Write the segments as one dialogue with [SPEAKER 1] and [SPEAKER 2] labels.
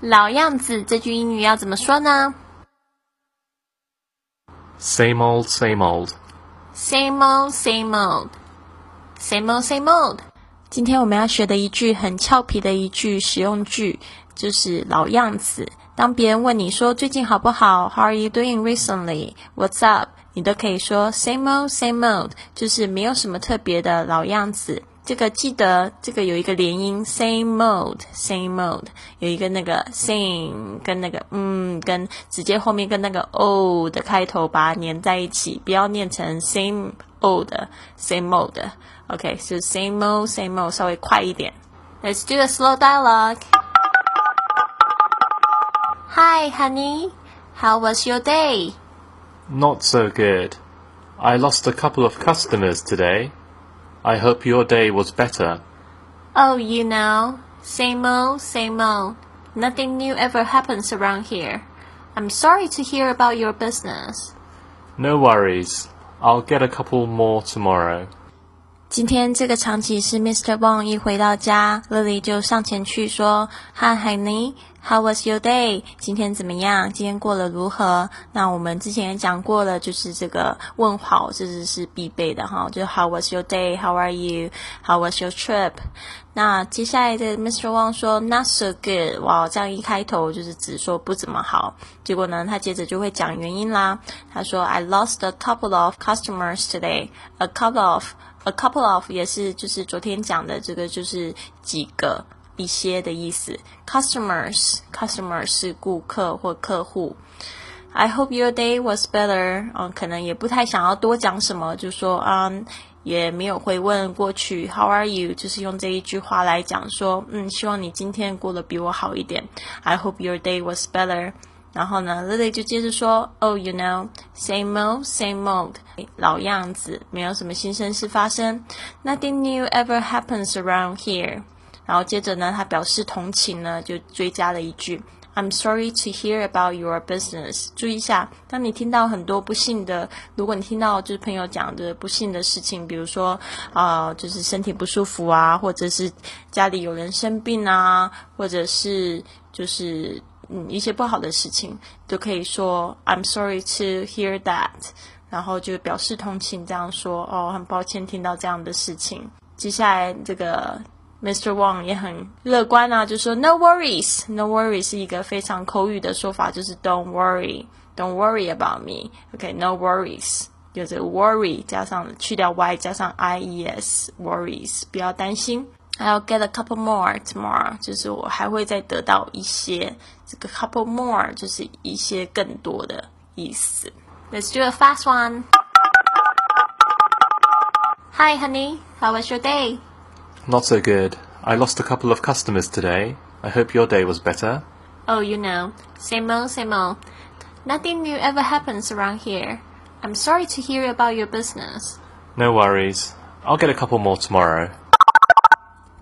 [SPEAKER 1] 老样子这句英语要怎么说呢
[SPEAKER 2] ？Same old, same old.
[SPEAKER 1] Same old, same old. Same old, same old. 今天我们要学的一句很俏皮的一句实用句，就是老样子。当别人问你说最近好不好，How are you doing recently? What's up? 你都可以说 Same old, same old，就是没有什么特别的老样子。这个记得，这个有一个连音，same mode，same mode，有一个那个 same 跟那个嗯，跟直接后面跟那个 o 的开头把它连在一起，不要念成 same old，same mode。OK，是 same mode，same mode，稍微快一点。Let's do a slow dialogue. Hi, honey. How was your day?
[SPEAKER 2] Not so good. I lost a couple of customers today. I hope your day was better.
[SPEAKER 1] Oh, you know, same old, same old. Nothing new ever happens around here. I'm sorry to hear about your business.
[SPEAKER 2] No worries. I'll get a couple more tomorrow.
[SPEAKER 1] 今天这个场景是 Mr. Wang 一回到家，Lily 就上前去说：“Hi, honey, how was your day？今天怎么样？今天过得如何？”那我们之前也讲过了，就是这个问好，这是是必备的哈。就是 How was your day? How are you? How was your trip? 那接下来的 Mr. Wang 说 Not so good。哇，这样一开头就是只说不怎么好。结果呢，他接着就会讲原因啦。他说：“I lost a couple of customers today. A couple of。” A couple of 也是就是昨天讲的这个就是几个一些的意思。Customers customers 是顾客或客户。I hope your day was better。嗯，可能也不太想要多讲什么，就说啊，也没有回问过去。How are you？就是用这一句话来讲说，嗯，希望你今天过得比我好一点。I hope your day was better。然后呢，Lily 就接着说：“Oh, you know, same old, same old，老样子，没有什么新鲜事发生。Nothing new ever happens around here。” 然后接着呢，他表示同情呢，就追加了一句：“I'm sorry to hear about your business。”注意一下，当你听到很多不幸的，如果你听到就是朋友讲的不幸的事情，比如说啊，就是身体不舒服啊，或者是家里有人生病啊，或者是就是。嗯，一些不好的事情都可以说 "I'm sorry to hear that"，然后就表示同情，这样说哦，很抱歉听到这样的事情。接下来这个 Mr. Wang 也很乐观啊，就说 "No worries"，"No worries" 是一个非常口语的说法，就是 "Don't worry"，"Don't worry about me"，OK，"No worries"，就这个 worry 加上去掉 y 加上 i e s，worries，不要担心。I'll get a couple more tomorrow，就是我还会再得到一些。这个 couple more 就是一些更多的意思。Let's do a fast one. Hi, honey. How was your day?
[SPEAKER 2] Not so good. I lost a couple of customers today. I hope your day was better.
[SPEAKER 1] Oh, you know, same old, same old. Nothing new ever happens around here. I'm sorry to hear about your business.
[SPEAKER 2] No worries. I'll get a couple more tomorrow.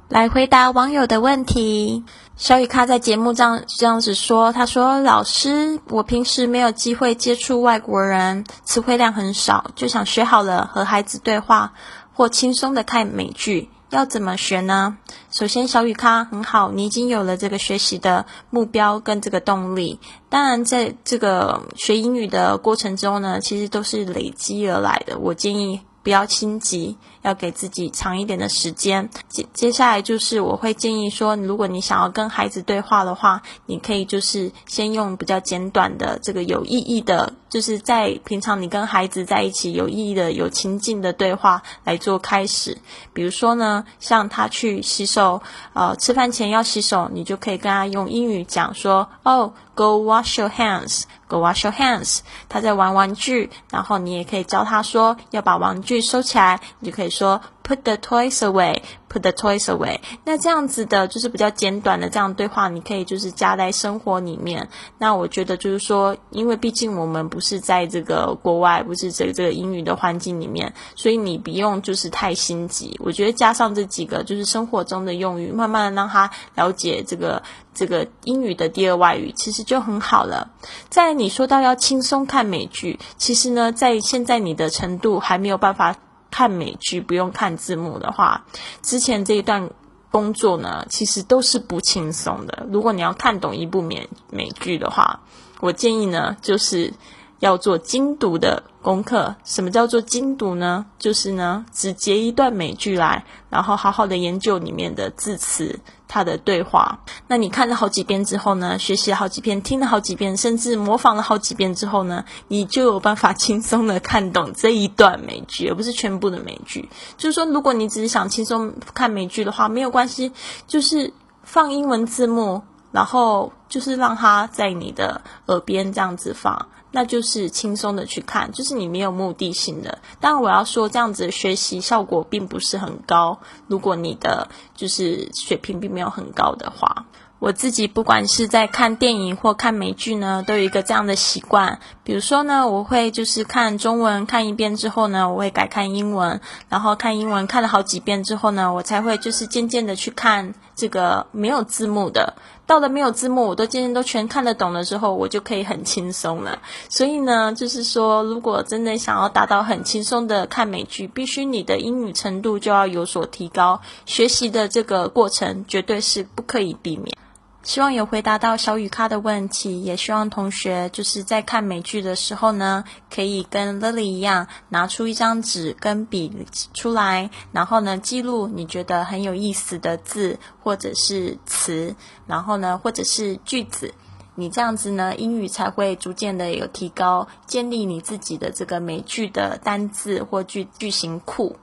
[SPEAKER 1] 来回答网友的问题。小雨咖在节目上这样子说：“他说，老师，我平时没有机会接触外国人，词汇量很少，就想学好了和孩子对话或轻松的看美剧， 要怎么学呢？首先，小雨咖很好，你已经有了这个学习的目标跟这个动力。当然，在这个学英语的过程中呢，其实都是累积而来的。我建议。”不要心急，要给自己长一点的时间。接接下来就是我会建议说，如果你想要跟孩子对话的话，你可以就是先用比较简短的这个有意义的，就是在平常你跟孩子在一起有意义的、有情境的对话来做开始。比如说呢，像他去洗手，呃，吃饭前要洗手，你就可以跟他用英语讲说，哦。Go wash your hands. Go wash your hands. 他在玩玩具，然后你也可以教他说要把玩具收起来，你就可以说 Put the toys away. Put the toys away。那这样子的就是比较简短的这样对话，你可以就是加在生活里面。那我觉得就是说，因为毕竟我们不是在这个国外，不是这这个英语的环境里面，所以你不用就是太心急。我觉得加上这几个就是生活中的用语，慢慢的让他了解这个这个英语的第二外语，其实就很好了。在你说到要轻松看美剧，其实呢，在现在你的程度还没有办法。看美剧不用看字幕的话，之前这一段。工作呢，其实都是不轻松的。如果你要看懂一部美美剧的话，我建议呢，就是要做精读的功课。什么叫做精读呢？就是呢，只截一段美剧来，然后好好的研究里面的字词。他的对话，那你看了好几遍之后呢？学习了好几遍，听了好几遍，甚至模仿了好几遍之后呢？你就有办法轻松的看懂这一段美剧，而不是全部的美剧。就是说，如果你只是想轻松看美剧的话，没有关系，就是放英文字幕，然后就是让它在你的耳边这样子放。那就是轻松的去看，就是你没有目的性的。当然，我要说这样子学习效果并不是很高。如果你的就是水平并没有很高的话。我自己不管是在看电影或看美剧呢，都有一个这样的习惯。比如说呢，我会就是看中文看一遍之后呢，我会改看英文，然后看英文看了好几遍之后呢，我才会就是渐渐的去看这个没有字幕的。到了没有字幕，我都渐渐都全看得懂了之后，我就可以很轻松了。所以呢，就是说，如果真的想要达到很轻松的看美剧，必须你的英语程度就要有所提高，学习的这个过程绝对是不可以避免。希望有回答到小雨咖的问题，也希望同学就是在看美剧的时候呢，可以跟 Lily 一样，拿出一张纸跟笔出来，然后呢记录你觉得很有意思的字或者是词，然后呢或者是句子，你这样子呢英语才会逐渐的有提高，建立你自己的这个美剧的单字或句句型库。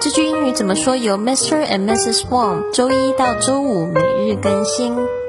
[SPEAKER 1] 这句英语怎么说？由 Mr. and Mrs. Wang 周一到周五每日更新。